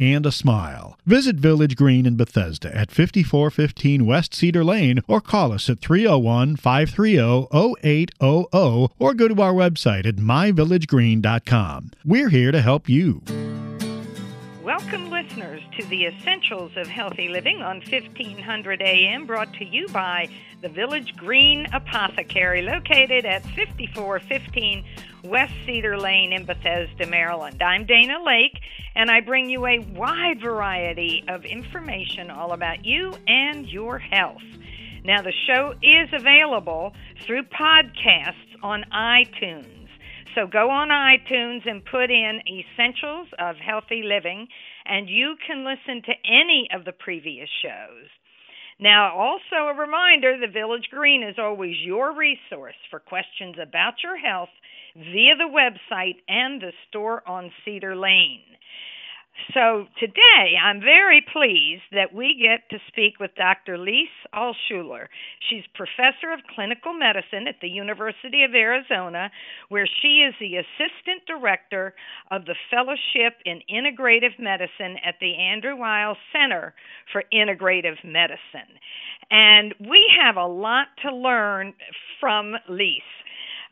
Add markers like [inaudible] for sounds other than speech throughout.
and a smile. Visit Village Green in Bethesda at 5415 West Cedar Lane or call us at 301 530 0800 or go to our website at myvillagegreen.com. We're here to help you. Welcome, listeners, to the Essentials of Healthy Living on 1500 AM, brought to you by the Village Green Apothecary, located at 5415 West Cedar Lane in Bethesda, Maryland. I'm Dana Laake, and I bring you a wide variety of information all about you and your health. Now, the show is available through podcasts on iTunes. So go on iTunes and put in Essentials of Healthy Living, and you can listen to any of the previous shows. Now, also a reminder the Village Green is always your resource for questions about your health via the website and the store on Cedar Lane. So today I'm very pleased that we get to speak with Dr. Lise Alschuler. She's professor of clinical medicine at the University of Arizona, where she is the assistant director of the fellowship in integrative medicine at the Andrew Weil Center for Integrative Medicine. And we have a lot to learn from Lise.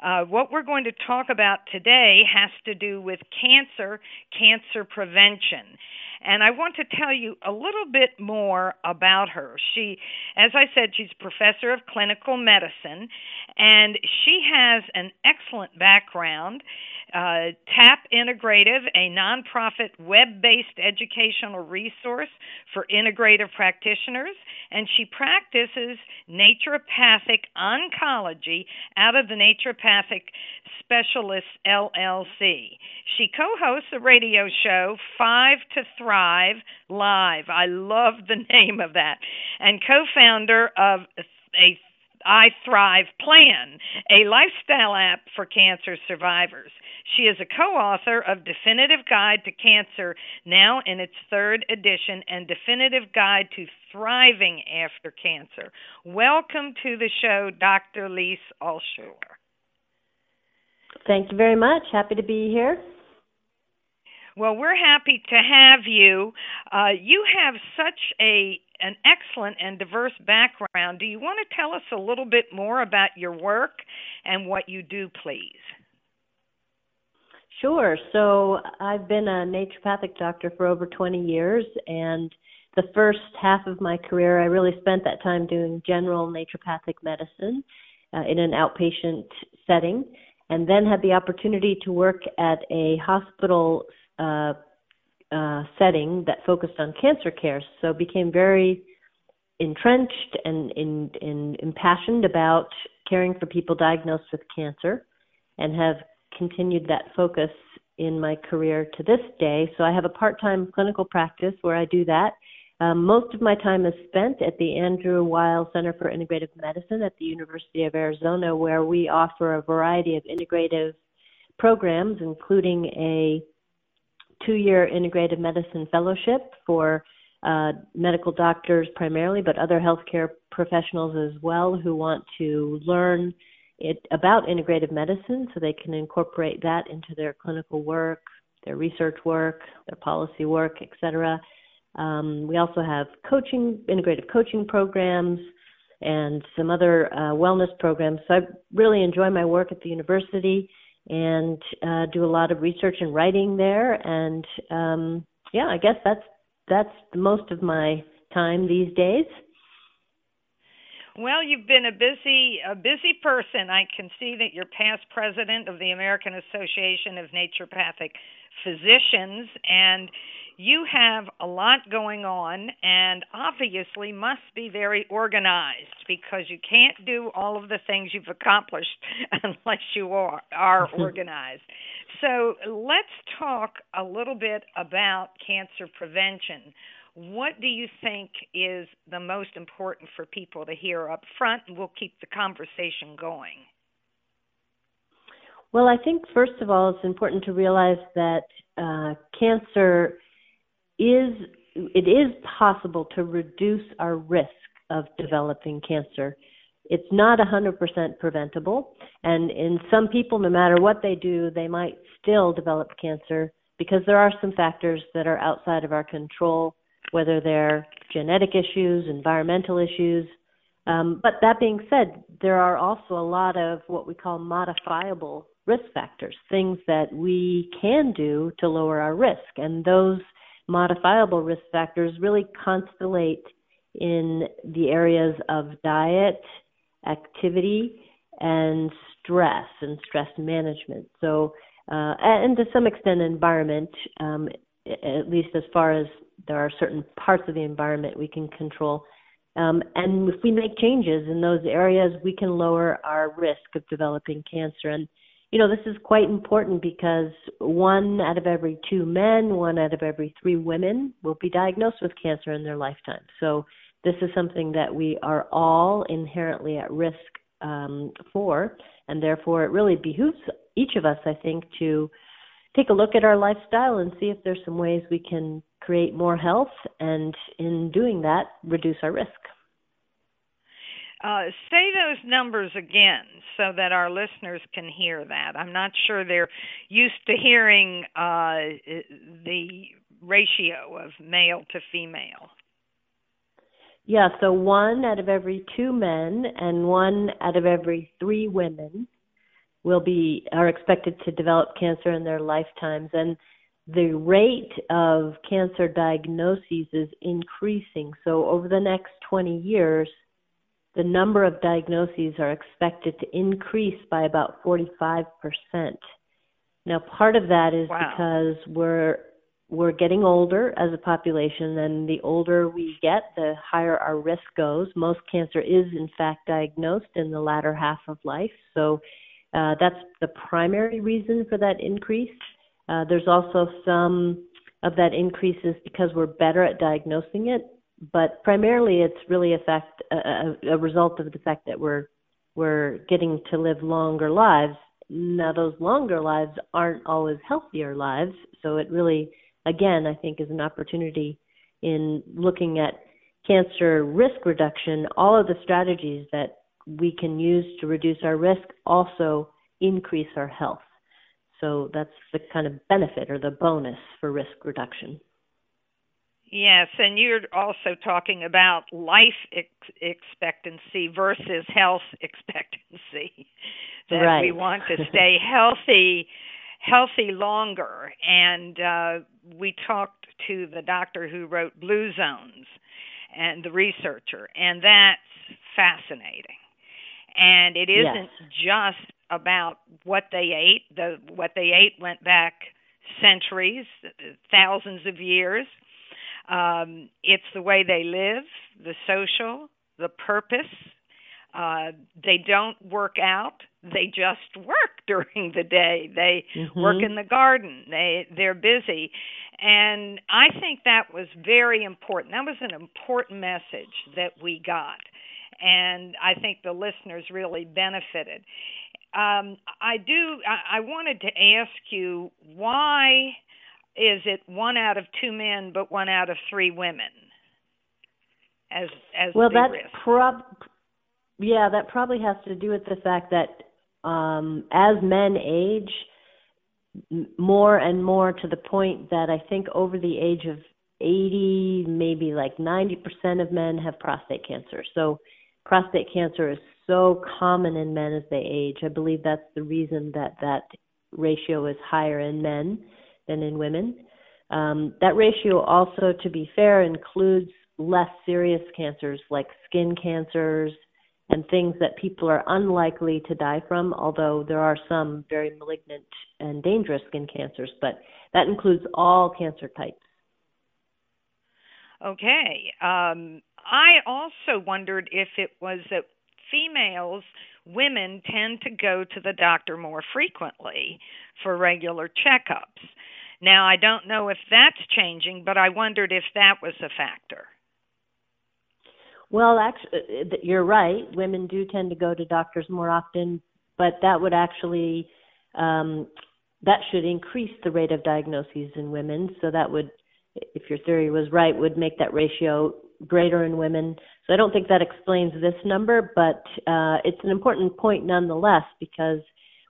Uh, what we're going to talk about today has to do with cancer, cancer prevention. And I want to tell you a little bit more about her. She, as I said, she's a professor of clinical medicine, and she has an excellent background uh, TAP Integrative, a nonprofit web based educational resource for integrative practitioners, and she practices naturopathic oncology out of the Naturopathic Specialists LLC. She co hosts a radio show, Five to Thrive Live. I love the [laughs] name of that. And co founder of a I Thrive Plan, a lifestyle app for cancer survivors. She is a co author of Definitive Guide to Cancer, now in its third edition, and Definitive Guide to Thriving After Cancer. Welcome to the show, Dr. Lise Alschuler. Thank you very much. Happy to be here. Well, we're happy to have you. Uh, you have such a an excellent and diverse background. Do you want to tell us a little bit more about your work and what you do, please? Sure. So I've been a naturopathic doctor for over 20 years, and the first half of my career, I really spent that time doing general naturopathic medicine uh, in an outpatient setting, and then had the opportunity to work at a hospital uh, uh, setting that focused on cancer care. So became very entrenched and in, in, impassioned about caring for people diagnosed with cancer, and have continued that focus in my career to this day. So I have a part-time clinical practice where I do that. Um, most of my time is spent at the Andrew Weil Center for Integrative Medicine at the University of Arizona, where we offer a variety of integrative programs, including a two-year integrative medicine fellowship for uh, medical doctors primarily, but other healthcare professionals as well who want to learn it about integrative medicine so they can incorporate that into their clinical work, their research work, their policy work, etc. Um, we also have coaching, integrative coaching programs, and some other uh, wellness programs. So I really enjoy my work at the university and uh, do a lot of research and writing there. And um, yeah, I guess that's that's most of my time these days. Well, you've been a busy a busy person. I can see that you're past president of the American Association of Naturopathic Physicians and you have a lot going on and obviously must be very organized because you can't do all of the things you've accomplished [laughs] unless you are are [laughs] organized. So, let's talk a little bit about cancer prevention. What do you think is the most important for people to hear up front? And we'll keep the conversation going. Well, I think first of all, it's important to realize that uh, cancer is it is possible to reduce our risk of developing cancer. It's not 100% preventable, and in some people, no matter what they do, they might still develop cancer because there are some factors that are outside of our control, whether they're genetic issues, environmental issues. Um, but that being said, there are also a lot of what we call modifiable risk factors, things that we can do to lower our risk. And those modifiable risk factors really constellate in the areas of diet, activity, and stress and stress management. So, uh, and to some extent, environment, um, at least as far as there are certain parts of the environment we can control. Um, and if we make changes in those areas, we can lower our risk of developing cancer. And you know, this is quite important because one out of every two men, one out of every three women will be diagnosed with cancer in their lifetime. So, this is something that we are all inherently at risk um, for, and therefore it really behooves each of us, I think, to take a look at our lifestyle and see if there's some ways we can create more health, and in doing that, reduce our risk. Uh, say those numbers again so that our listeners can hear that. I'm not sure they're used to hearing uh, the ratio of male to female. Yeah, so one out of every two men and one out of every three women will be are expected to develop cancer in their lifetimes and the rate of cancer diagnoses is increasing. So over the next 20 years, the number of diagnoses are expected to increase by about 45%. Now, part of that is wow. because we're we're getting older as a population, and the older we get, the higher our risk goes. Most cancer is, in fact, diagnosed in the latter half of life, so uh, that's the primary reason for that increase. Uh, there's also some of that increase is because we're better at diagnosing it but primarily it's really a a, a result of the fact that we're we're getting to live longer lives. Now those longer lives aren't always healthier lives, so it really again I think is an opportunity in looking at cancer risk reduction. All of the strategies that we can use to reduce our risk also increase our health. So that's the kind of benefit or the bonus for risk reduction. Yes, and you're also talking about life ex- expectancy versus health expectancy. [laughs] that right. we want to [laughs] stay healthy healthy longer and uh we talked to the doctor who wrote Blue Zones and the researcher and that's fascinating. And it isn't yes. just about what they ate. The what they ate went back centuries, thousands of years um, it's the way they live, the social, the purpose. Uh, they don't work out. They just work [laughs] during the day. They mm-hmm. work in the garden. They they're busy, and I think that was very important. That was an important message that we got, and I think the listeners really benefited. Um, I do. I, I wanted to ask you why is it one out of two men but one out of three women as as well that prob yeah that probably has to do with the fact that um as men age more and more to the point that i think over the age of 80 maybe like 90% of men have prostate cancer. So prostate cancer is so common in men as they age. I believe that's the reason that that ratio is higher in men than in women. Um, that ratio also, to be fair, includes less serious cancers like skin cancers and things that people are unlikely to die from, although there are some very malignant and dangerous skin cancers, but that includes all cancer types. Okay. Um, I also wondered if it was that females, women tend to go to the doctor more frequently for regular checkups. Now, I don't know if that's changing, but I wondered if that was a factor. Well, actually, uh, you're right. Women do tend to go to doctors more often, but that would actually um, that should increase the rate of diagnoses in women. So that would, if your theory was right, would make that ratio greater in women. So I don't think that explains this number, but uh, it's an important point nonetheless because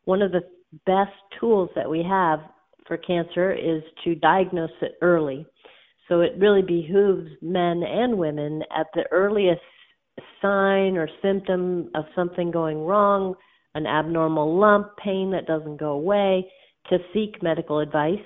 one of the best tools that we have for cancer is to diagnose it early. So it really behooves men and women at the earliest sign or symptom of something going wrong, an abnormal lump, pain that doesn't go away, to seek medical advice.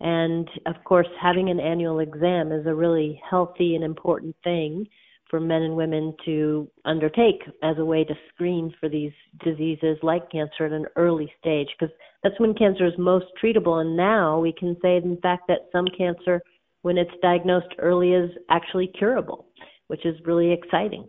And of course, having an annual exam is a really healthy and important thing for men and women to undertake as a way to screen for these diseases like cancer at an early stage because that's when cancer is most treatable and now we can say in fact that some cancer when it's diagnosed early is actually curable which is really exciting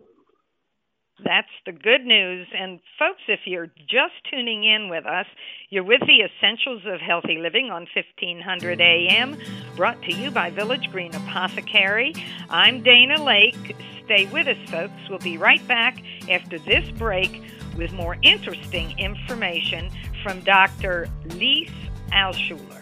that's the good news. And folks, if you're just tuning in with us, you're with the Essentials of Healthy Living on 1500 AM, brought to you by Village Green Apothecary. I'm Dana Laake. Stay with us, folks. We'll be right back after this break with more interesting information from Dr. Lise Alschuler.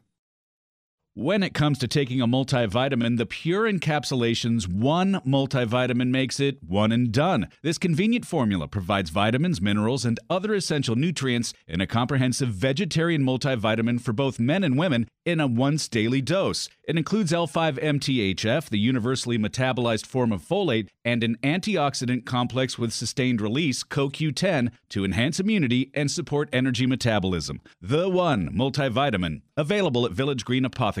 When it comes to taking a multivitamin, the Pure Encapsulations One multivitamin makes it one and done. This convenient formula provides vitamins, minerals, and other essential nutrients in a comprehensive vegetarian multivitamin for both men and women in a once daily dose. It includes L5-MTHF, the universally metabolized form of folate, and an antioxidant complex with sustained release, CoQ10, to enhance immunity and support energy metabolism. The One multivitamin, available at Village Green Apothecary.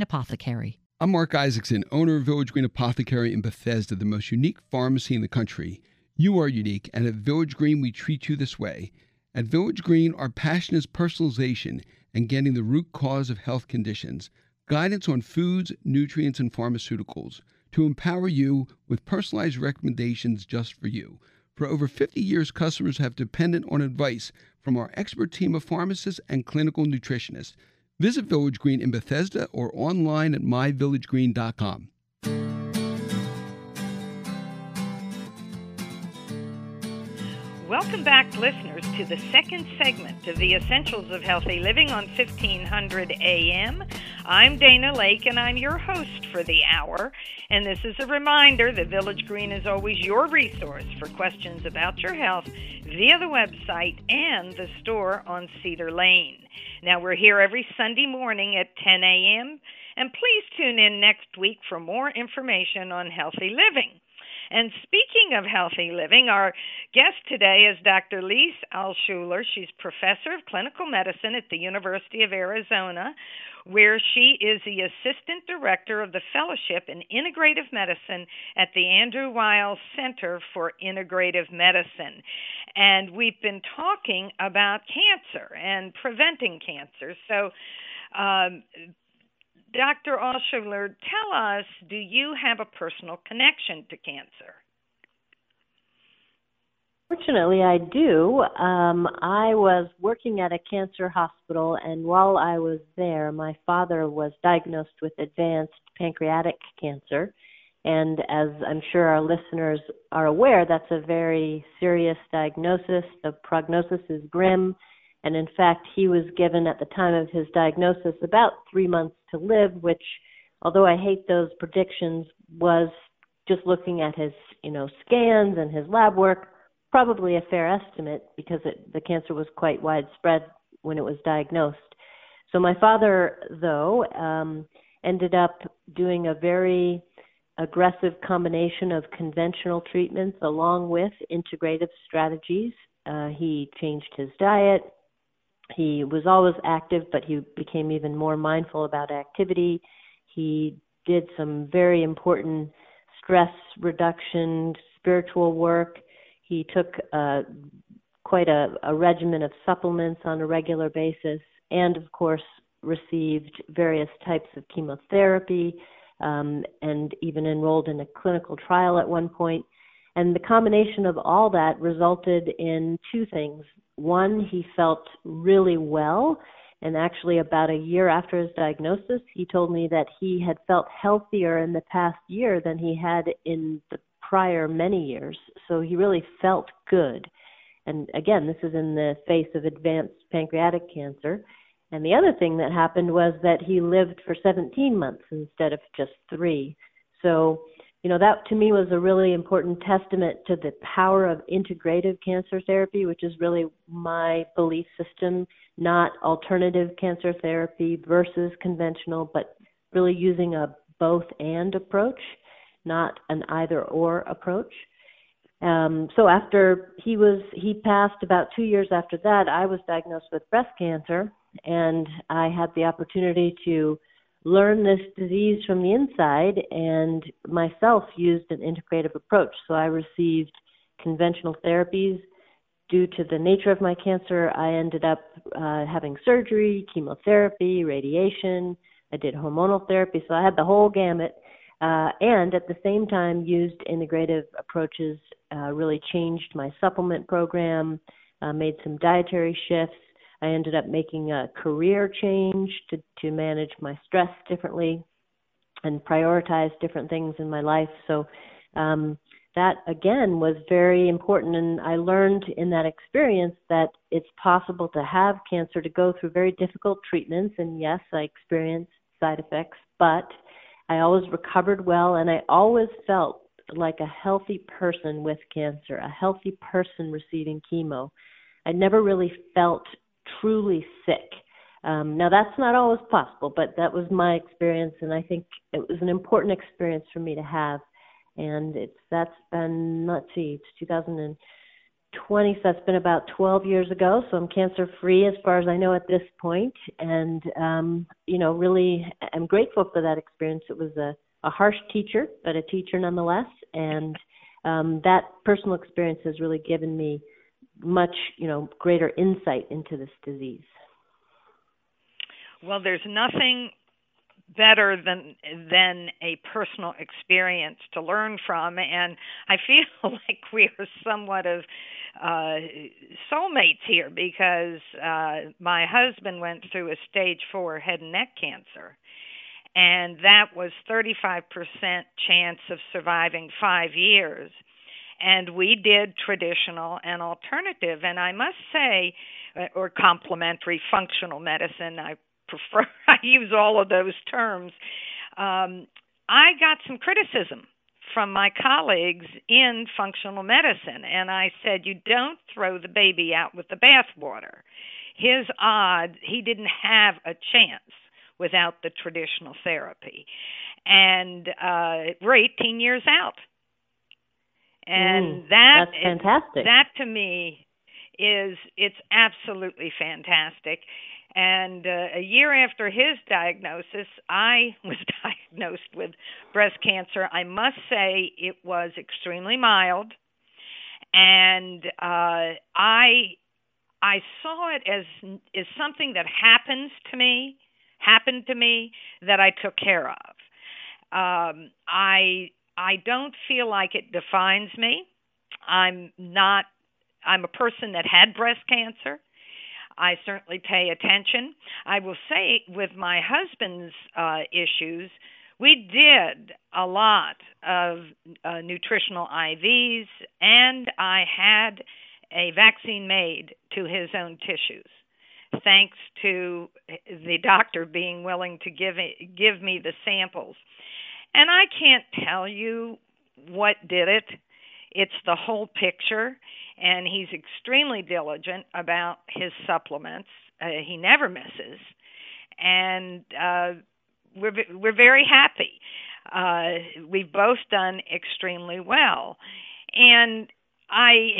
Apothecary. I'm Mark Isaacson, owner of Village Green Apothecary in Bethesda, the most unique pharmacy in the country. You are unique, and at Village Green, we treat you this way. At Village Green, our passion is personalization and getting the root cause of health conditions, guidance on foods, nutrients, and pharmaceuticals to empower you with personalized recommendations just for you. For over 50 years, customers have depended on advice from our expert team of pharmacists and clinical nutritionists. Visit Village Green in Bethesda or online at myvillagegreen.com. Welcome back, listeners, to the second segment of the Essentials of Healthy Living on 1500 AM. I'm Dana Laake, and I'm your host for the hour. And this is a reminder that Village Green is always your resource for questions about your health via the website and the store on Cedar Lane. Now, we're here every Sunday morning at 10 a.m., and please tune in next week for more information on healthy living. And speaking of healthy living, our guest today is Dr. Lise Alschuler. She's professor of clinical medicine at the University of Arizona, where she is the assistant director of the fellowship in integrative medicine at the Andrew Weil Center for Integrative Medicine. and we've been talking about cancer and preventing cancer. So, um, Dr. Alschuler, tell us do you have a personal connection to cancer? Fortunately, I do. Um, I was working at a cancer hospital, and while I was there, my father was diagnosed with advanced pancreatic cancer. And as I'm sure our listeners are aware, that's a very serious diagnosis. The prognosis is grim. And in fact, he was given at the time of his diagnosis about three months to live, which, although I hate those predictions, was just looking at his, you know, scans and his lab work, probably a fair estimate because it, the cancer was quite widespread when it was diagnosed. So my father, though, um, ended up doing a very aggressive combination of conventional treatments along with integrative strategies. Uh, he changed his diet. He was always active, but he became even more mindful about activity. He did some very important stress reduction, spiritual work. He took uh, quite a, a regimen of supplements on a regular basis, and of course, received various types of chemotherapy um, and even enrolled in a clinical trial at one point. And the combination of all that resulted in two things. One, he felt really well. And actually, about a year after his diagnosis, he told me that he had felt healthier in the past year than he had in the prior many years. So he really felt good. And again, this is in the face of advanced pancreatic cancer. And the other thing that happened was that he lived for 17 months instead of just three. So, you know, that to me was a really important testament to the power of integrative cancer therapy, which is really my belief system, not alternative cancer therapy versus conventional, but really using a both and approach, not an either or approach. Um, so after he was he passed about two years after that, I was diagnosed with breast cancer, and I had the opportunity to learn this disease from the inside and myself used an integrative approach. So I received conventional therapies. Due to the nature of my cancer, I ended up uh, having surgery, chemotherapy, radiation. I did hormonal therapy, so I had the whole gamut. Uh, and at the same time, used integrative approaches. Uh, really changed my supplement program, uh, made some dietary shifts, I ended up making a career change to, to manage my stress differently and prioritize different things in my life. So um, that again was very important, and I learned in that experience that it's possible to have cancer, to go through very difficult treatments, and yes, I experienced side effects, but I always recovered well, and I always felt like a healthy person with cancer, a healthy person receiving chemo. I never really felt truly sick. Um, now that's not always possible, but that was my experience, and I think it was an important experience for me to have. And it's that's been let's see, it's 2020, so that's been about 12 years ago. So I'm cancer free as far as I know at this point, and um, you know, really, I'm grateful for that experience. It was a, a harsh teacher, but a teacher nonetheless, and um, that personal experience has really given me much, you know, greater insight into this disease. Well, there's nothing better than than a personal experience to learn from and i feel [laughs] like we are somewhat of uh soulmates here because uh my husband went through a stage 4 head and neck cancer and that was 35% chance of surviving 5 years and we did traditional and alternative. And i must say uh, or complementary functional medicine i [laughs] prefer i use all of those terms. Um, i got some criticism from my colleagues in functional medicine and i said you don't throw the baby out with the bathwater. His odds he didn't have a chance without the traditional therapy. And uh we're 18 years out and mm, that that's fantastic. that to me is it's absolutely fantastic. And uh, a year after his diagnosis, I [laughs] was diagnosed with breast cancer. I must say it was extremely mild. and uh, I I saw it as as something that happens to me, happened to me that I took care of. Um, I I don't feel like it defines me. I'm not. I'm a person that had breast cancer. I certainly pay attention. I will say, with my husband's uh, issues, we did a lot of uh, nutritional IVs, and I had a vaccine made to his own tissues, thanks to the doctor being willing to give it, give me the samples. And I can't tell you what did it. It's the whole picture, and he's extremely diligent about his supplements. Uh, he never misses, and uh, we're we're very happy. Uh, we've both done extremely well, and I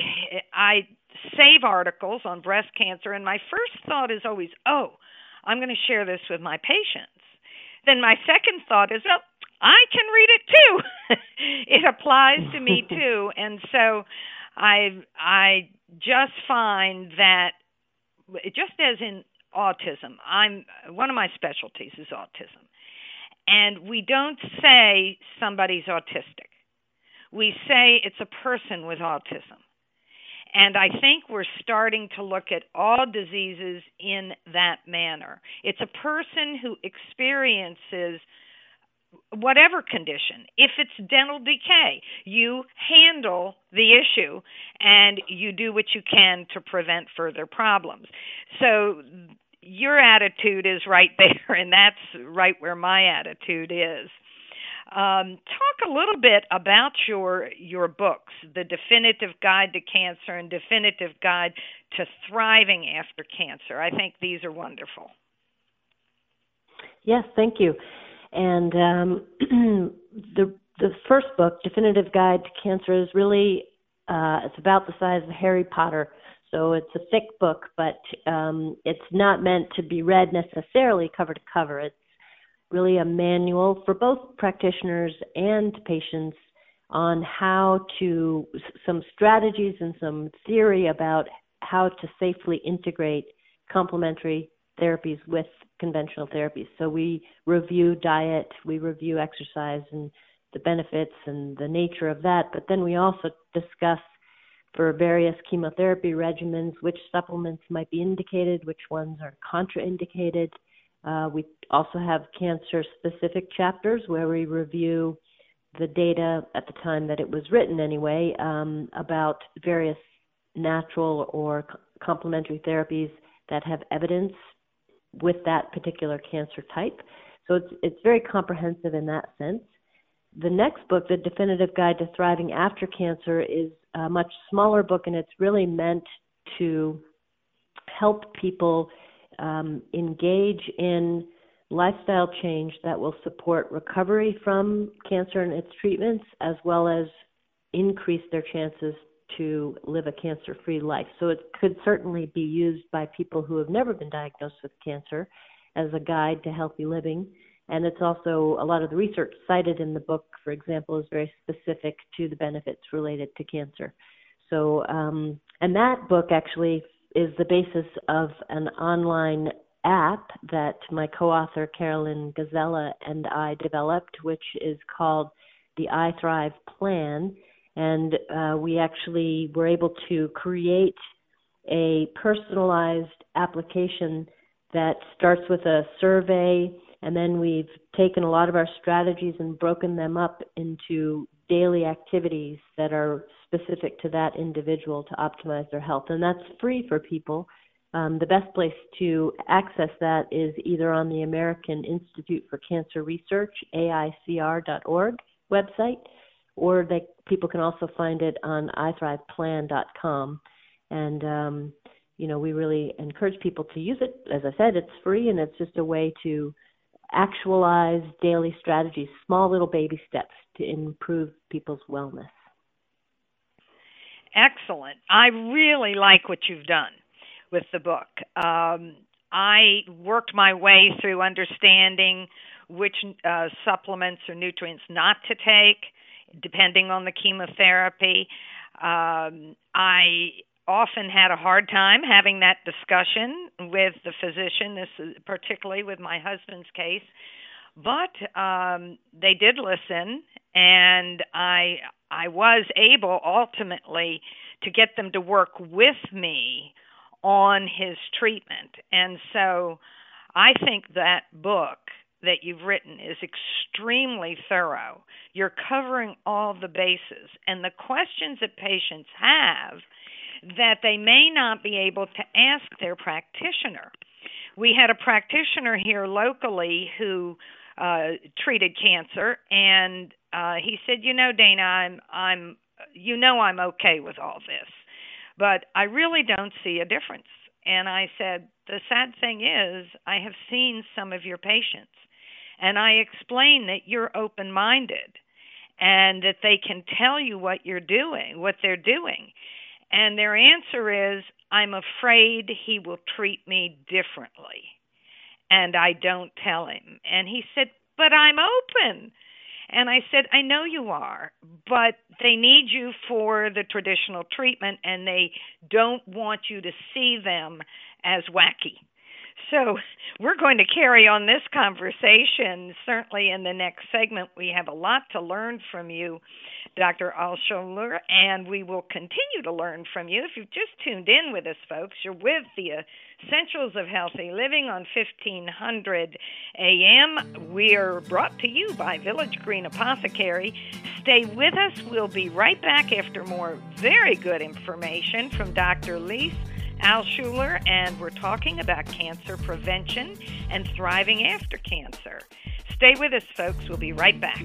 I save articles on breast cancer, and my first thought is always, oh, I'm going to share this with my patients. Then my second thought is, oh, I can read it too. [laughs] it applies to me [laughs] too, and so I I just find that just as in autism, I'm one of my specialties is autism. And we don't say somebody's autistic. We say it's a person with autism. And I think we're starting to look at all diseases in that manner. It's a person who experiences whatever condition. If it's dental decay, you handle the issue and you do what you can to prevent further problems. So your attitude is right [laughs] there, and that's right where my attitude is. Um, talk a little bit about your your books, the Definitive Guide to Cancer and Definitive Guide to Thriving After Cancer. I think these are wonderful. Yes, thank you. And um, [clears throat] the the first book, Definitive Guide to Cancer, is really uh, it's about the size of Harry Potter. So it's a thick book, but um, it's not meant to be read necessarily cover to cover. It's really a manual for both practitioners and patients on how to some strategies and some theory about how to safely integrate complementary therapies with conventional therapies. So we review diet, we review exercise and the benefits and the nature of that, but then we also discuss for various chemotherapy regimens which supplements might be indicated, which ones are contraindicated. Uh, we also have cancer specific chapters where we review the data at the time that it was written, anyway, um, about various natural or complementary therapies that have evidence with that particular cancer type. So it's it's very comprehensive in that sense. The next book, The Definitive Guide to Thriving After Cancer, is a much smaller book and it's really meant to help people um, engage in lifestyle change that will support recovery from cancer and its treatments as well as increase their chances to live a cancer free life. So it could certainly be used by people who have never been diagnosed with cancer as a guide to healthy living. And it's also a lot of the research cited in the book, for example, is very specific to the benefits related to cancer. So, um, and that book actually is the basis of an online app that my co-author Carolyn Gazella and I developed, which is called the I Thrive Plan and uh, we actually were able to create a personalized application that starts with a survey and then we've taken a lot of our strategies and broken them up into daily activities that are specific to that individual to optimize their health. And that's free for people. Um, the best place to access that is either on the american institute for cancer research aicr.org website or they people can also find it on ithriveplan.com. And um, you know, we really encourage people to use it. As I said, it's free and it's just a way to actualize daily strategies, small little baby steps to improve people's wellness. Excellent. I really like what you've done with the book. Um, I worked my way through understanding which uh, supplements or nutrients not to take depending on the chemotherapy. Um, I often had a hard time having that discussion with the physician, this is particularly with my husband's case. But um, they did listen, and I I was able ultimately to get them to work with me on his treatment. And so I think that book that you've written is extremely thorough. You're covering all the bases. And the questions that patients have that they may not be able to ask their practitioner. We had a practitioner here locally who uh, treated cancer, and uh, he said, "You know, Dana, I'm, I'm, you know, I'm okay with all this, but I really don't see a difference." And I said, "The sad thing is, I have seen some of your patients, and I explain that you're open-minded." And that they can tell you what you're doing, what they're doing. And their answer is, I'm afraid he will treat me differently. And I don't tell him. And he said, But I'm open. And I said, I know you are, but they need you for the traditional treatment and they don't want you to see them as wacky. So we're going to carry on this conversation. Certainly in the next segment, we have a lot to learn from you, Dr. Alschuler, and we will continue to learn from you. If you've just tuned in with us, folks, you're with the Essentials of Healthy Living on 1500 AM. We are brought to you by Village Green Apothecary. Stay with us. We'll be right back after more very good information from Dr. Lise Alschuler, and we're talking about cancer prevention and thriving after cancer. Stay with us, folks. We'll be right back.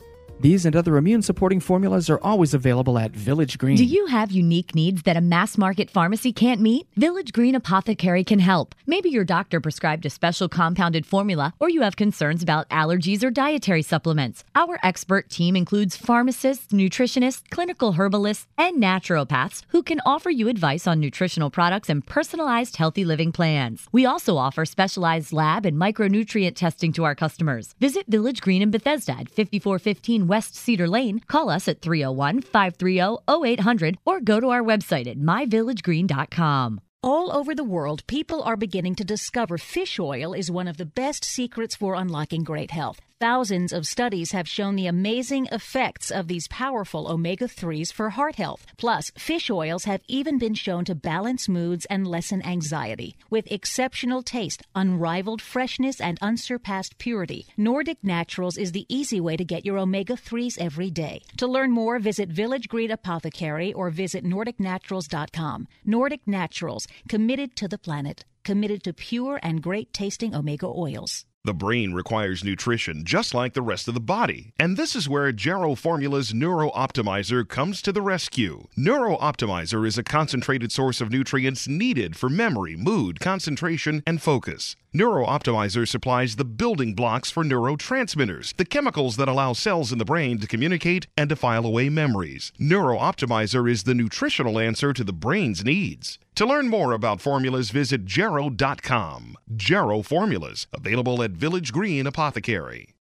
These and other immune supporting formulas are always available at Village Green. Do you have unique needs that a mass market pharmacy can't meet? Village Green Apothecary can help. Maybe your doctor prescribed a special compounded formula, or you have concerns about allergies or dietary supplements. Our expert team includes pharmacists, nutritionists, clinical herbalists, and naturopaths who can offer you advice on nutritional products and personalized healthy living plans. We also offer specialized lab and micronutrient testing to our customers. Visit Village Green in Bethesda at 5415 West Cedar Lane. Call us at 301 530 0800 or go to our website at myvillagegreen.com. All over the world, people are beginning to discover fish oil is one of the best secrets for unlocking great health. Thousands of studies have shown the amazing effects of these powerful omega 3s for heart health. Plus, fish oils have even been shown to balance moods and lessen anxiety. With exceptional taste, unrivaled freshness, and unsurpassed purity, Nordic Naturals is the easy way to get your omega 3s every day. To learn more, visit Village Green Apothecary or visit NordicNaturals.com. Nordic Naturals, committed to the planet, committed to pure and great tasting omega oils. The brain requires nutrition just like the rest of the body, and this is where Jarrow Formula's Neuro Optimizer comes to the rescue. Neuro Optimizer is a concentrated source of nutrients needed for memory, mood, concentration, and focus. Neuro Optimizer supplies the building blocks for neurotransmitters, the chemicals that allow cells in the brain to communicate and to file away memories. Neuro Optimizer is the nutritional answer to the brain's needs. To learn more about formulas, visit Jarrow.com. Jarrow Formulas, available at Village Green Apothecary.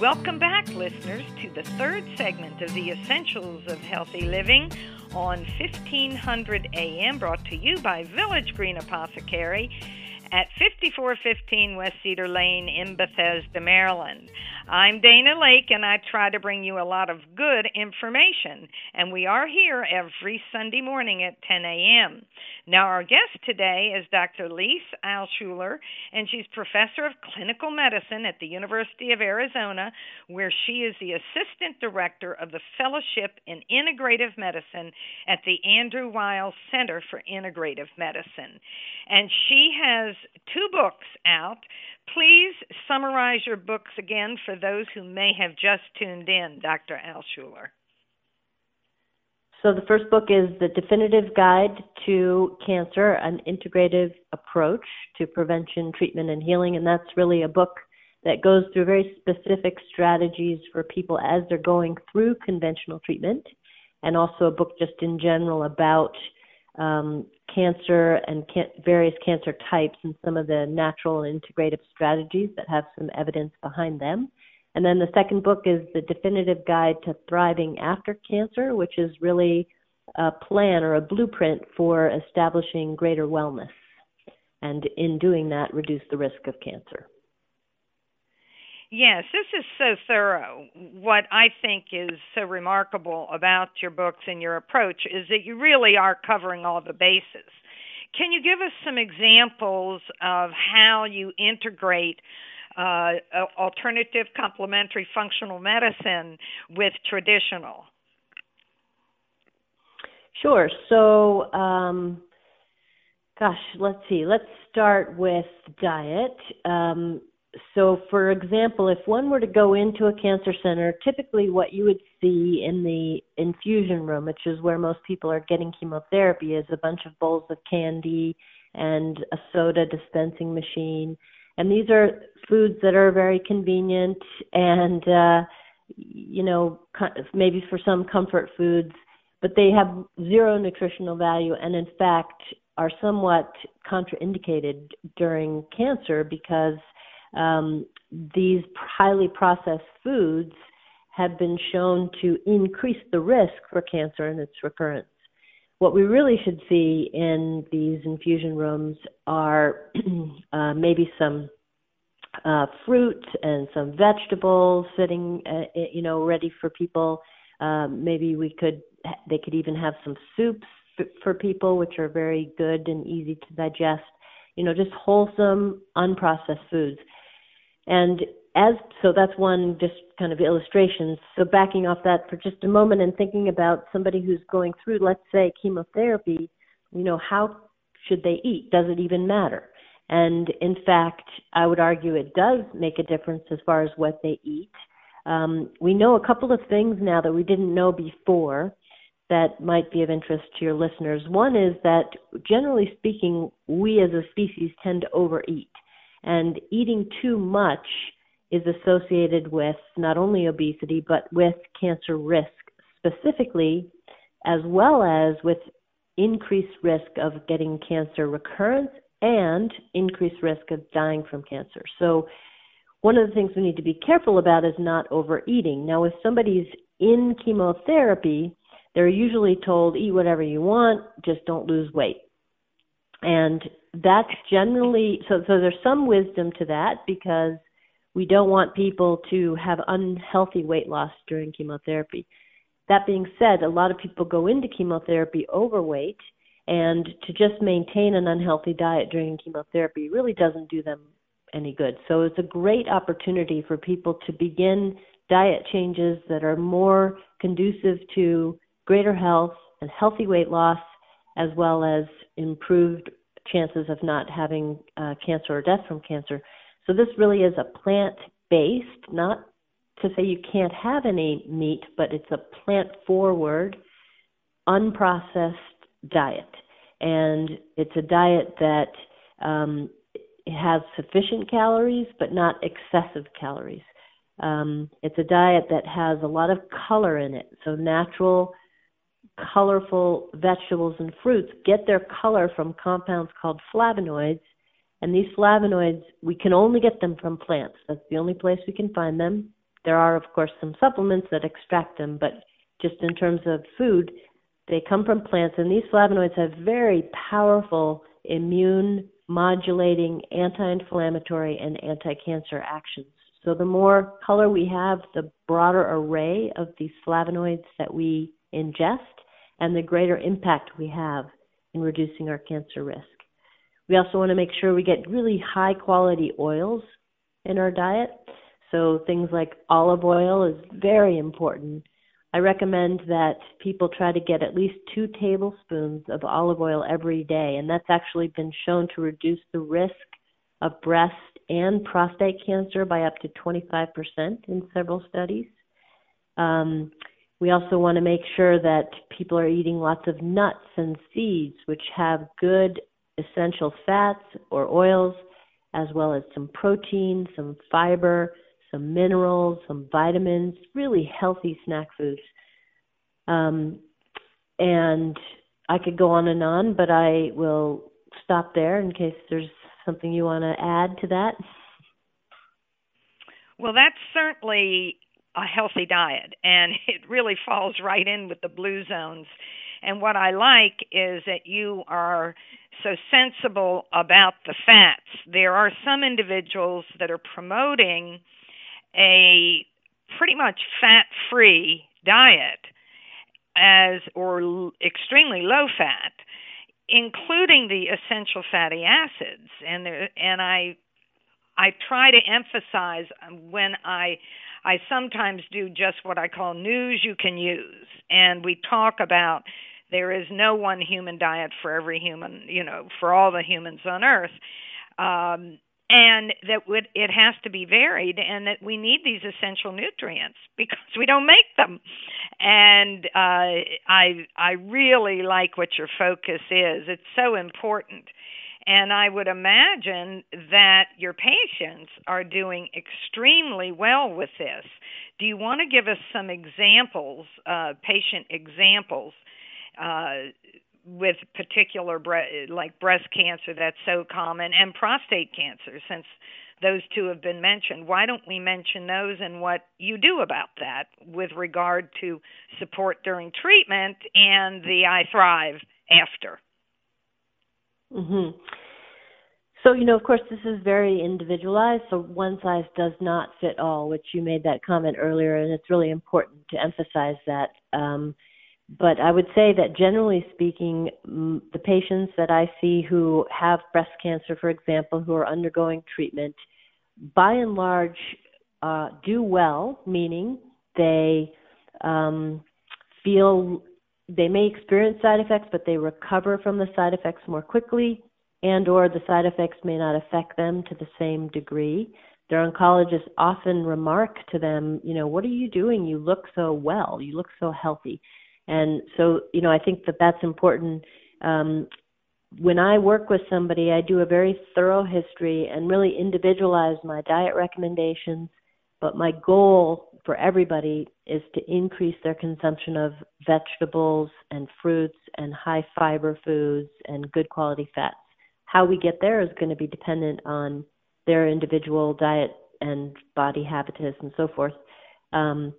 Welcome back, listeners, to the third segment of the Essentials of Healthy Living on 1500 AM, brought to you by Village Green Apothecary. at 5415 West Cedar Lane in Bethesda, Maryland. I'm Dana Laake, and I try to bring you a lot of good information, and we are here every Sunday morning at 10 a.m. Now, our guest today is Dr. Lise Alschuler, and she's professor of clinical medicine at the University of Arizona, where she is the assistant director of the Fellowship in Integrative Medicine at the Andrew Weil Center for Integrative Medicine. And she has two books out. Please summarize your books again for those who may have just tuned in, Dr. Alschuler. So, the first book is The Definitive Guide to Cancer An Integrative Approach to Prevention, Treatment, and Healing. And that's really a book that goes through very specific strategies for people as they're going through conventional treatment, and also a book just in general about um, cancer and can- various cancer types and some of the natural and integrative strategies that have some evidence behind them. And then the second book is The Definitive Guide to Thriving After Cancer, which is really a plan or a blueprint for establishing greater wellness. And in doing that, reduce the risk of cancer. Yes, this is so thorough. What I think is so remarkable about your books and your approach is that you really are covering all the bases. Can you give us some examples of how you integrate uh, alternative complementary functional medicine with traditional? Sure. So, um, gosh, let's see. Let's start with diet. Um, so, for example, if one were to go into a cancer center, typically what you would see in the infusion room, which is where most people are getting chemotherapy, is a bunch of bowls of candy and a soda dispensing machine. And these are foods that are very convenient and, uh, you know, maybe for some comfort foods, but they have zero nutritional value and, in fact, are somewhat contraindicated during cancer because um, these highly processed foods have been shown to increase the risk for cancer and its recurrence. What we really should see in these infusion rooms are [clears throat] uh, maybe some uh, fruit and some vegetables sitting, uh, you know, ready for people. Um, maybe we could, they could even have some soups f- for people, which are very good and easy to digest. You know, just wholesome, unprocessed foods. And as so that's one just kind of illustration. So backing off that for just a moment and thinking about somebody who's going through, let's say, chemotherapy, you know, how should they eat? Does it even matter? And in fact, I would argue it does make a difference as far as what they eat. Um, we know a couple of things now that we didn't know before that might be of interest to your listeners. One is that generally speaking, we as a species tend to overeat and eating too much is associated with not only obesity but with cancer risk specifically, as well as with increased risk of getting cancer recurrence and increased risk of dying from cancer. So, one of the things we need to be careful about is not overeating. Now, if somebody's in chemotherapy, they're usually told, eat whatever you want, just don't lose weight. And that's generally so so there's some wisdom to that because we don't want people to have unhealthy weight loss during chemotherapy. That being said, a lot of people go into chemotherapy overweight and to just maintain an unhealthy diet during chemotherapy really doesn't do them any good. So it's a great opportunity for people to begin diet changes that are more conducive to greater health and healthy weight loss as well as improved chances of not having uh, cancer or death from cancer. So this really is a plant based, not to say you can't have any meat, but it's a plant forward, unprocessed diet. And it's a diet that um, has sufficient calories, but not excessive calories. Um, it's a diet that has a lot of color in it, so natural colorful vegetables and fruits get their color from compounds called flavonoids. And these flavonoids, we can only get them from plants. That's the only place we can find them. There are, of course, some supplements that extract them, but just in terms of food, they come from plants. And these flavonoids have very powerful immune modulating anti inflammatory and anti cancer actions. So, the more color we have, the broader array of these flavonoids that we ingest, and the greater impact we have in reducing our cancer risk. We also want to make sure we get really high quality oils in our diet. So, things like olive oil is very important I recommend that people try to get at least two tablespoons of olive oil every day, and that's actually been shown to reduce the risk of breast and prostate cancer by up to 25% in several studies. Um, we also want to make sure that people are eating lots of nuts and seeds, which have good essential fats or oils, as well as some protein, some fiber, some minerals, some vitamins, really healthy snack foods. Um, and I could go on and on, but I will stop there in case there's something you want to add to that. Well, that's certainly a healthy diet, and [laughs] it really falls right in with the blue zones. And what I like is that you are so sensible about the fats. There are some individuals that are promoting a pretty much fat free diet as or l- extremely low fat including the essential fatty acids and there, and I I try to emphasize when I I sometimes do just what I call news you can use and we talk about there is no one human diet for every human, you know, for all the humans on earth. Um, and that it has to be varied and that we need these essential nutrients because we don't make them. And uh i i really like what your focus is. It's so important. And i would imagine that your patients are doing extremely well with this. Do you want to give us some examples uh patient examples uh with particular bre- like breast cancer that's so common and prostate cancer since those two have been mentioned. Why don't we mention those and what you do about that with regard to support during treatment and the i thrive after? Mhm so you know of course this is very individualized so one size does not fit all which you made that comment earlier and it's really important to emphasize that um, but I would say that generally speaking, the patients that I see who have breast cancer, for example, who are undergoing treatment, by and large, uh, do well, meaning they um, feel they may experience side effects, but they recover from the side effects more quickly, and or the side effects may not affect them to the same degree. Their oncologists often remark to them, you know, what are you doing? You look so well. You look so healthy and so, you know, I think that that's important. Um, when I work with somebody, I do a very thorough history and really individualize my diet recommendations. But my goal for everybody is to increase their consumption of vegetables and fruits and high fiber foods and good quality fats. How we get there is going to be dependent on their individual diet and body habitus and so forth. Um,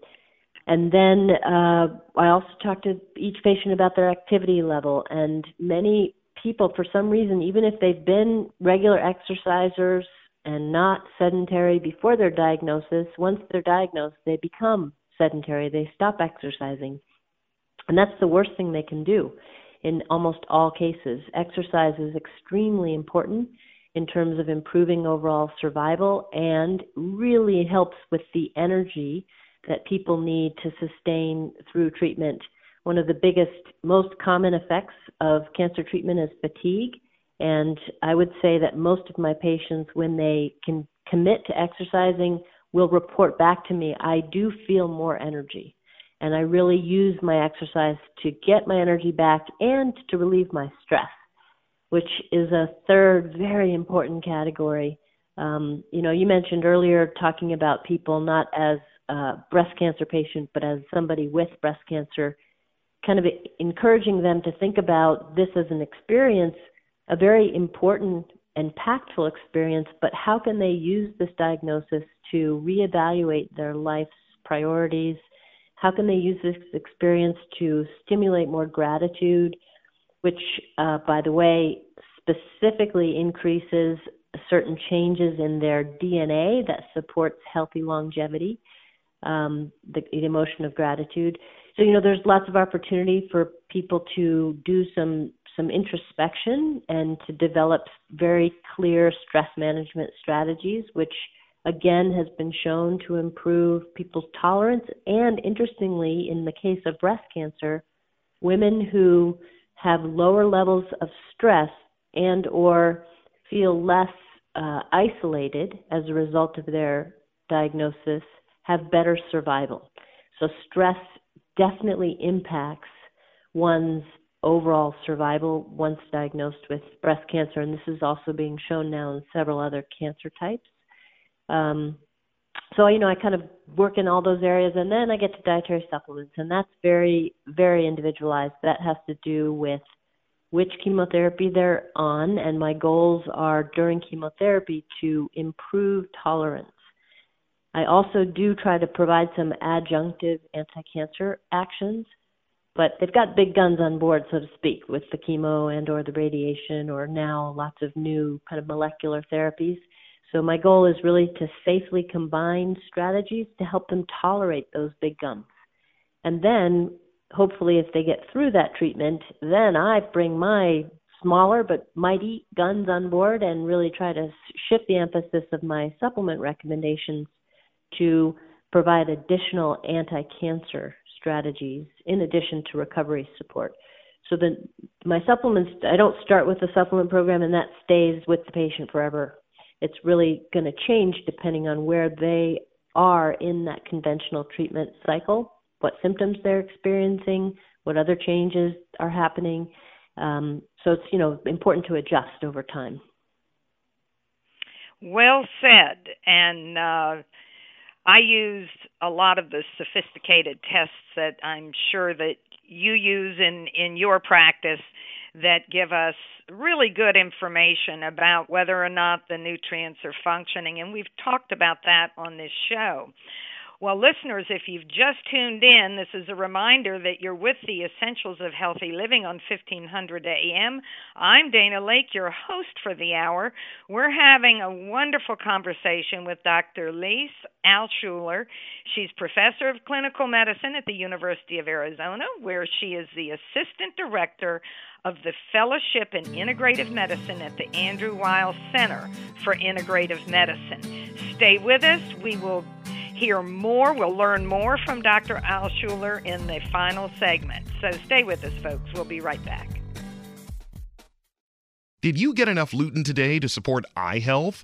and then uh, I also talk to each patient about their activity level. And many people, for some reason, even if they've been regular exercisers and not sedentary before their diagnosis, once they're diagnosed, they become sedentary. They stop exercising. And that's the worst thing they can do in almost all cases. Exercise is extremely important in terms of improving overall survival and really helps with the energy that people need to sustain through treatment. One of the biggest, most common effects of cancer treatment is fatigue. And I would say that most of my patients, when they can commit to exercising, will report back to me, I do feel more energy. And I really use my exercise to get my energy back and to relieve my stress, which is a third very important category. Um, you know, you mentioned earlier talking about people not as uh, breast cancer patient, but as somebody with breast cancer, kind of encouraging them to think about this as an experience, a very important, and impactful experience, but how can they use this diagnosis to reevaluate their life's priorities? How can they use this experience to stimulate more gratitude, which, uh, by the way, specifically increases certain changes in their DNA that supports healthy longevity, um, the, the emotion of gratitude. So you know, there's lots of opportunity for people to do some some introspection and to develop very clear stress management strategies, which again has been shown to improve people's tolerance and interestingly in the case of breast cancer women who have lower levels of stress and or feel less uh, isolated as a result of their diagnosis have better survival. So stress definitely impacts one's overall survival once diagnosed with breast cancer. And this is also being shown now in several other cancer types. Um, so you know, I kind of work in all those areas, and then I get to dietary supplements, and that's very very individualized. That has to do with which chemotherapy they're on, and my goals are during chemotherapy to improve tolerance. I also do try to provide some adjunctive anti-cancer actions, but they've got big guns on board, so to speak, with the chemo and or the radiation, or now lots of new kind of molecular therapies. So my goal is really to safely combine strategies to help them tolerate those big guns. And then hopefully if they get through that treatment, then I bring my smaller but mighty guns on board and really try to shift the emphasis of my supplement recommendations to provide additional anti-cancer strategies in addition to recovery support. So the my supplements I don't start with the supplement program and that stays with the patient forever it's really going to change depending on where they are in that conventional treatment cycle, what symptoms they're experiencing, what other changes are happening. Um, so it's you know important to adjust over time. Well said, and uh, I use a lot of the sophisticated tests that I'm sure that you use in in your practice that give us really good information about whether or not the nutrients are functioning. And we've talked about that on this show. Well, listeners, if you've just tuned in, this is a reminder that you're with the Essentials of Healthy Living on 1500 AM. I'm Dana Laake, your host for the hour. We're having a wonderful conversation with Dr. Lise Alschuler. She's professor of clinical medicine at the University of Arizona, where she is the assistant director of the Fellowship in Integrative Medicine at the Andrew Weil Center for Integrative Medicine. Stay with us. We will hear more. We'll learn more from Dr. Alschuler in the final segment. So stay with us, folks. We'll be right back. Did you get enough lutein today to support eye health?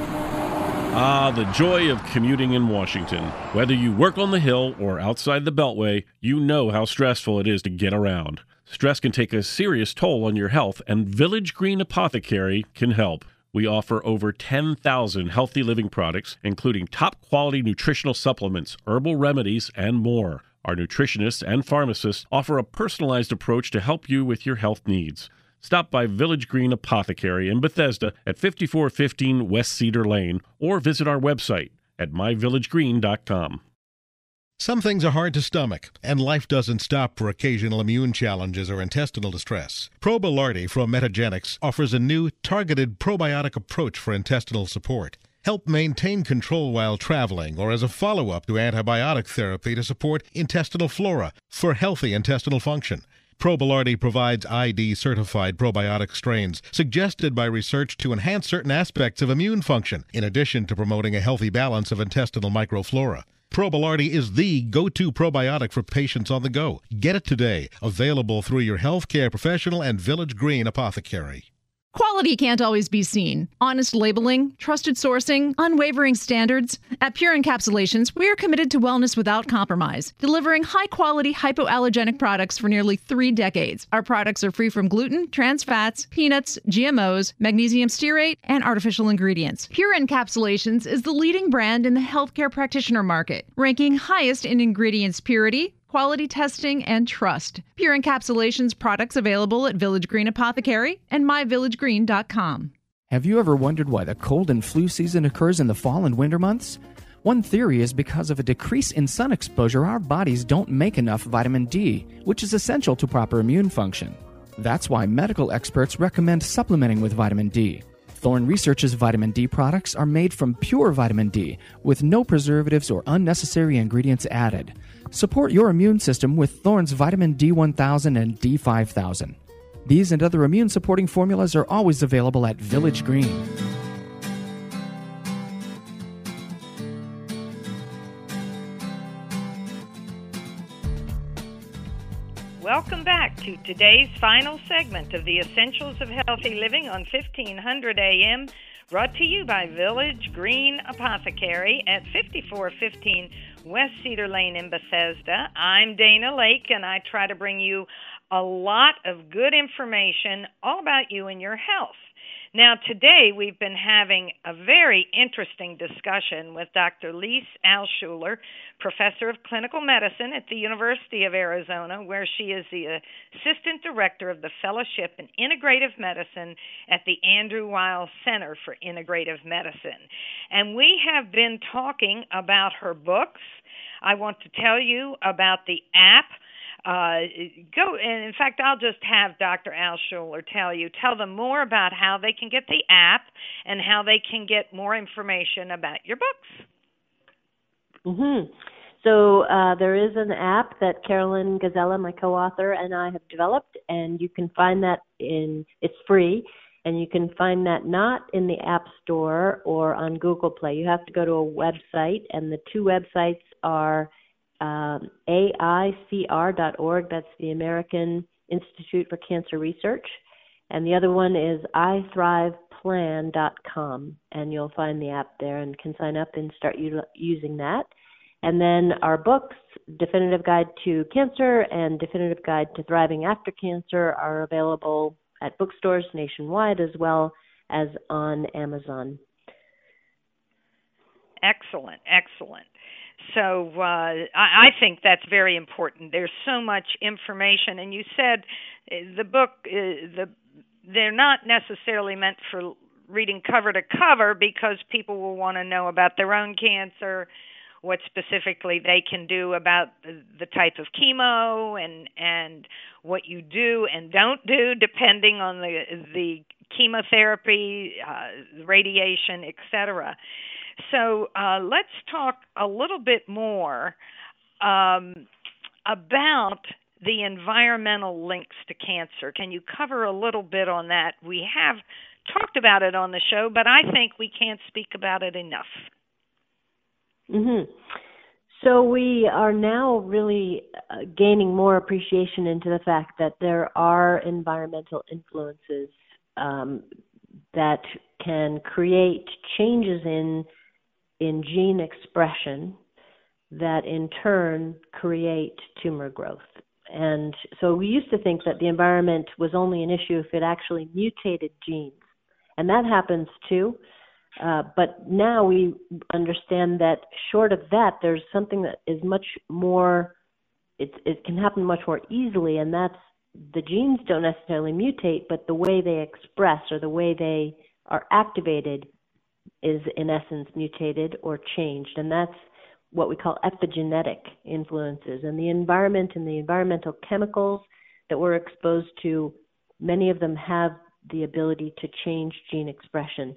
Ah, the joy of commuting in Washington. Whether you work on the Hill or outside the Beltway, you know how stressful it is to get around. Stress can take a serious toll on your health, and Village Green Apothecary can help. We offer over 10,000 healthy living products, including top quality nutritional supplements, herbal remedies, and more. Our nutritionists and pharmacists offer a personalized approach to help you with your health needs. Stop by Village Green Apothecary in Bethesda at 5415 West Cedar Lane or visit our website at myvillagegreen.com. Some things are hard to stomach, and life doesn't stop for occasional immune challenges or intestinal distress. Probilardi from Metagenics offers a new targeted probiotic approach for intestinal support. Help maintain control while traveling or as a follow up to antibiotic therapy to support intestinal flora for healthy intestinal function. Probilardi provides ID certified probiotic strains suggested by research to enhance certain aspects of immune function, in addition to promoting a healthy balance of intestinal microflora. Probilardi is the go to probiotic for patients on the go. Get it today. Available through your healthcare professional and Village Green apothecary. Quality can't always be seen. Honest labeling, trusted sourcing, unwavering standards. At Pure Encapsulations, we are committed to wellness without compromise, delivering high quality hypoallergenic products for nearly three decades. Our products are free from gluten, trans fats, peanuts, GMOs, magnesium stearate, and artificial ingredients. Pure Encapsulations is the leading brand in the healthcare practitioner market, ranking highest in ingredients purity, quality testing, and trust. Pure Encapsulations products available at Village Green Apothecary and myvillagegreen.com. Have you ever wondered why the cold and flu season occurs in the fall and winter months? One theory is because of a decrease in sun exposure, our bodies don't make enough vitamin D, which is essential to proper immune function. That's why medical experts recommend supplementing with vitamin D. Thorne Research's vitamin D products are made from pure vitamin D with no preservatives or unnecessary ingredients added. Support your immune system with Thorne's vitamin D1000 and D5000. These and other immune supporting formulas are always available at Village Green. Welcome back to today's final segment of the Essentials of Healthy Living on 1500 AM, brought to you by Village Green Apothecary at 5415 West Cedar Lane in Bethesda. I'm Dana Laake, and I try to bring you a lot of good information all about you and your health. Now, today we've been having a very interesting discussion with Dr. Lise Alschuler, professor of clinical medicine at the University of Arizona, where she is the assistant director of the Fellowship in Integrative Medicine at the Andrew Weil Center for Integrative Medicine. And we have been talking about her books. I want to tell you about the app uh, go and in fact I'll just have Dr. Al Schuler tell you tell them more about how they can get the app and how they can get more information about your books. Mhm. So uh, there is an app that Carolyn Gazella, my co-author, and I have developed, and you can find that in. It's free, and you can find that not in the App Store or on Google Play. You have to go to a website, and the two websites are um, AICR.org. That's the American Institute for Cancer Research. And the other one is iThrivePlan.com. And you'll find the app there and can sign up and start u- using that. And then our books, Definitive Guide to Cancer and Definitive Guide to Thriving After Cancer, are available at bookstores nationwide as well as on Amazon. Excellent, excellent. So uh, I, I think that's very important. There's so much information, and you said uh, the book uh, the they're not necessarily meant for reading cover to cover because people will want to know about their own cancer, what specifically they can do about the, the type of chemo, and and what you do and don't do depending on the the chemotherapy, uh, radiation, etc. So uh, let's talk a little bit more um, about the environmental links to cancer. Can you cover a little bit on that? We have talked about it on the show, but I think we can't speak about it enough. Mhm. So we are now really uh, gaining more appreciation into the fact that there are environmental influences um, that can create changes in in gene expression that in turn create tumor growth. And so we used to think that the environment was only an issue if it actually mutated genes. And that happens too. Uh, but now we understand that short of that, there's something that is much more, it, it can happen much more easily, and that's the genes don't necessarily mutate, but the way they express or the way they are activated is in essence mutated or changed, and that's what we call epigenetic influences. And the environment and the environmental chemicals that we're exposed to, many of them have the ability to change gene expression.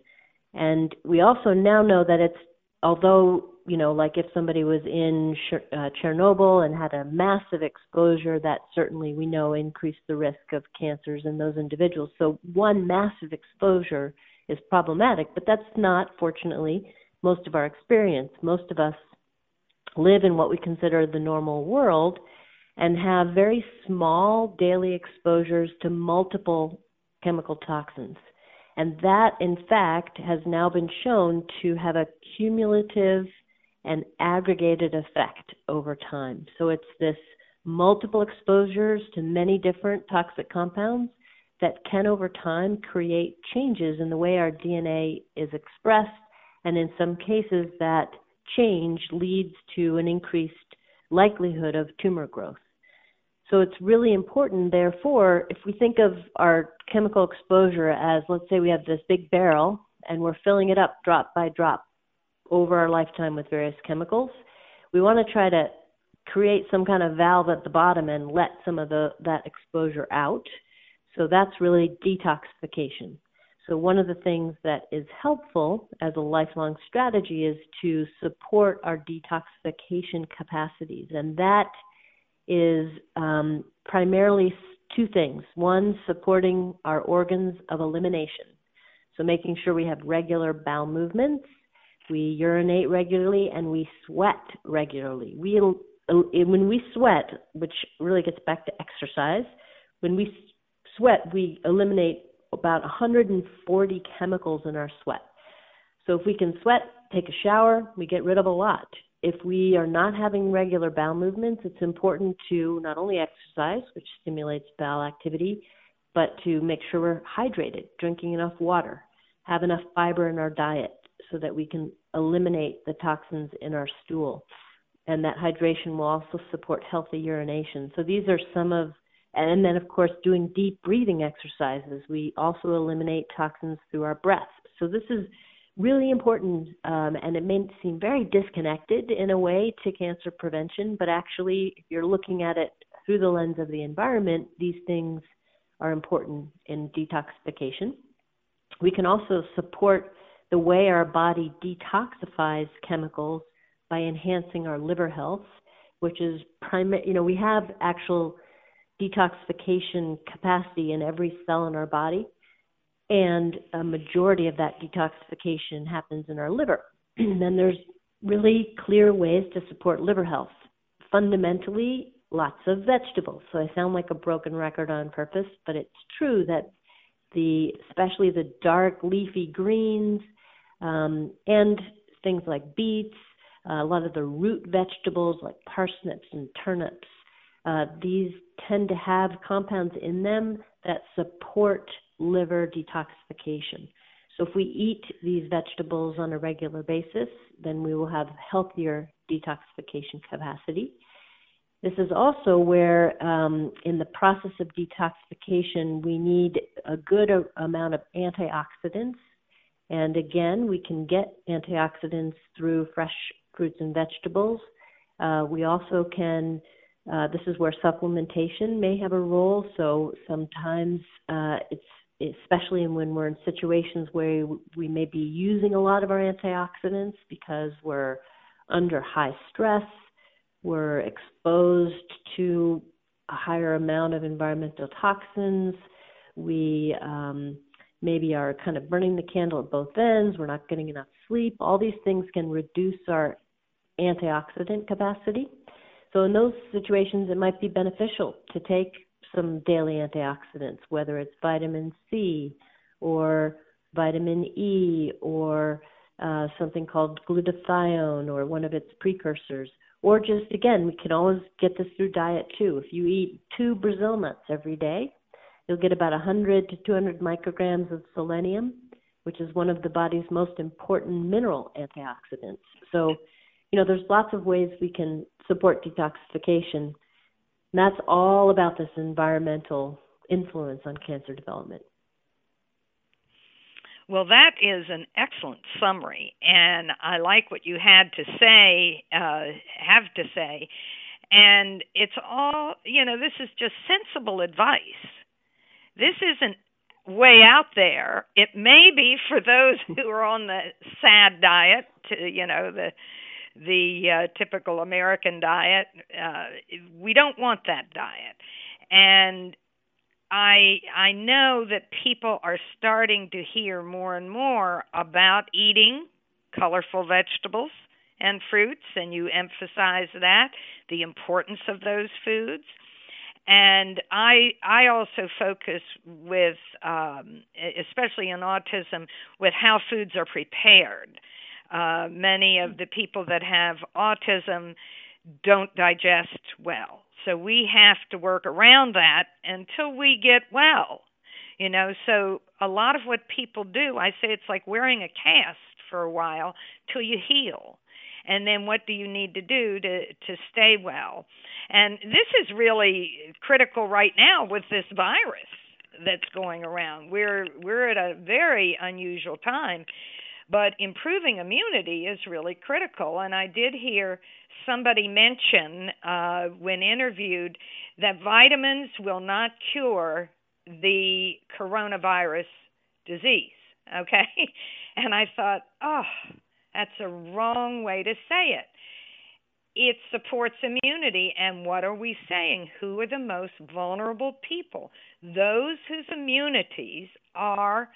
And we also now know that it's, although, you know, like if somebody was in uh, Chernobyl and had a massive exposure, that certainly we know increased the risk of cancers in those individuals. So one massive exposure is problematic, but that's not, fortunately, most of our experience. Most of us live in what we consider the normal world and have very small daily exposures to multiple chemical toxins. And that, in fact, has now been shown to have a cumulative and aggregated effect over time. So it's this multiple exposures to many different toxic compounds that can over time create changes in the way our DNA is expressed, and in some cases, that change leads to an increased likelihood of tumor growth. So it's really important, therefore, if we think of our chemical exposure as, let's say we have this big barrel and we're filling it up drop by drop over our lifetime with various chemicals, we want to try to create some kind of valve at the bottom and let some of the that exposure out. So that's really detoxification. So one of the things that is helpful as a lifelong strategy is to support our detoxification capacities, and that is um, primarily two things. One, supporting our organs of elimination. So making sure we have regular bowel movements, we urinate regularly, and we sweat regularly. We when we sweat, which really gets back to exercise, when we sweat, we eliminate about 140 chemicals in our sweat. So if we can sweat, take a shower, we get rid of a lot if we are not having regular bowel movements, it's important to not only exercise, which stimulates bowel activity, but to make sure we're hydrated, drinking enough water, have enough fiber in our diet so that we can eliminate the toxins in our stool. And that hydration will also support healthy urination. So these are some of, and then of course, doing deep breathing exercises. We also eliminate toxins through our breath. So this is really important, um, and it may seem very disconnected in a way to cancer prevention, but actually, if you're looking at it through the lens of the environment, these things are important in detoxification. We can also support the way our body detoxifies chemicals by enhancing our liver health, which is primary. You know, we have actual detoxification capacity in every cell in our body and a majority of that detoxification happens in our liver. [clears throat] and then there's really clear ways to support liver health. Fundamentally, lots of vegetables. So I sound like a broken record on purpose, but it's true that the especially the dark leafy greens um, and things like beets, uh, a lot of the root vegetables like parsnips and turnips, uh, these tend to have compounds in them that support liver detoxification. So if we eat these vegetables on a regular basis, then we will have healthier detoxification capacity. This is also where, um, in the process of detoxification, we need a good a- amount of antioxidants. And again, we can get antioxidants through fresh fruits and vegetables. Uh, we also can uh, this is where supplementation may have a role. So sometimes uh, it's especially when we're in situations where we may be using a lot of our antioxidants because we're under high stress, we're exposed to a higher amount of environmental toxins, we um, maybe are kind of burning the candle at both ends, we're not getting enough sleep. All these things can reduce our antioxidant capacity. So, in those situations, it might be beneficial to take some daily antioxidants, whether it's vitamin C or vitamin E or uh, something called glutathione or one of its precursors. Or just again, we can always get this through diet too. If you eat two Brazil nuts every day, you'll get about 100 to 200 micrograms of selenium, which is one of the body's most important mineral antioxidants. So, you know, there's lots of ways we can support detoxification and that's all about this environmental influence on cancer development. Well, that is an excellent summary, and I like what you had to say, uh, have to say. And it's all, you know, this is just sensible advice. This isn't way out there. It may be for those [laughs] who are on the sad diet, to, you know, the the uh, typical American diet. Uh, we don't want that diet, and I I know that people are starting to hear more and more about eating colorful vegetables and fruits, and you emphasize that the importance of those foods. and I I also focus with um, especially in autism with how foods are prepared. Uh, many of the people that have autism don't digest well, so we have to work around that until we get well. You know, so a lot of what people do, I say it's like wearing a cast for a while till you heal. And then what do you need to do to to stay well? And this is really critical right now with this virus that's going around. We're we're at a very unusual time but improving immunity is really critical and i did hear somebody mention uh, when interviewed that vitamins will not cure the coronavirus disease [laughs] okay and i thought oh that's a wrong way to say it. It supports immunity. And what are we saying? Who are the most vulnerable people? Those whose immunities are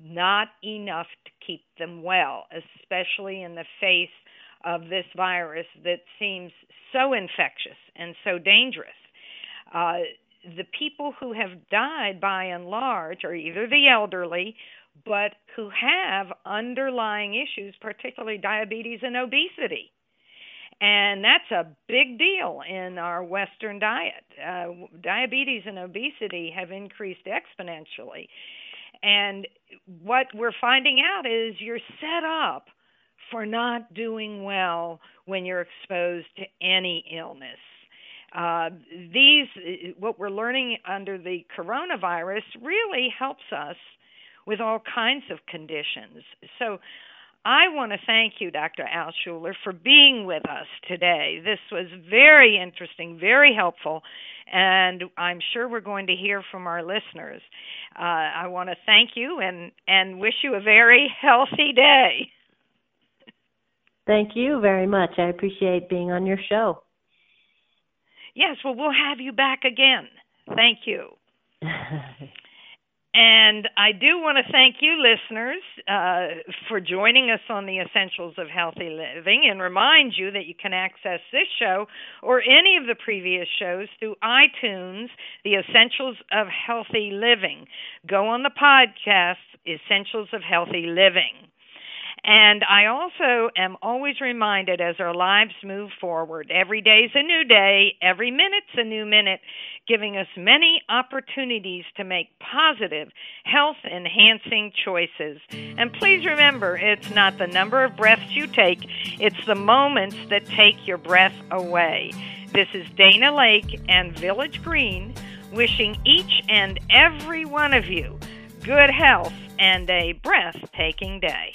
not enough to keep them well, especially in the face of this virus that seems so infectious and so dangerous. Uh, the people who have died by and large are either the elderly but who have underlying issues, particularly diabetes and obesity. And that's a big deal in our Western diet. Uh, diabetes and obesity have increased exponentially. And what we're finding out is you're set up for not doing well when you're exposed to any illness. Uh, these, what we're learning under the coronavirus, really helps us with all kinds of conditions. So I want to thank you, Dr. Al Schuler, for being with us today. This was very interesting, very helpful, and I'm sure we're going to hear from our listeners. Uh, I want to thank you and, and wish you a very healthy day. Thank you very much. I appreciate being on your show. Yes, well, we'll have you back again. Thank you. [laughs] And I do want to thank you, listeners, uh, for joining us on the Essentials of Healthy Living and remind you that you can access this show or any of the previous shows through iTunes, The Essentials of Healthy Living. Go on the podcast, Essentials of Healthy Living. And I also am always reminded as our lives move forward, every day is a new day, every minute's a new minute, giving us many opportunities to make positive, health enhancing choices. And please remember, it's not the number of breaths you take, it's the moments that take your breath away. This is Dana Laake and Village Green wishing each and every one of you good health and a breathtaking day.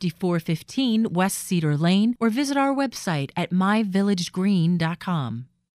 5415 West Cedar Lane or visit our website at myvillagegreen.com.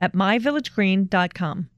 at myvillagegreen.com.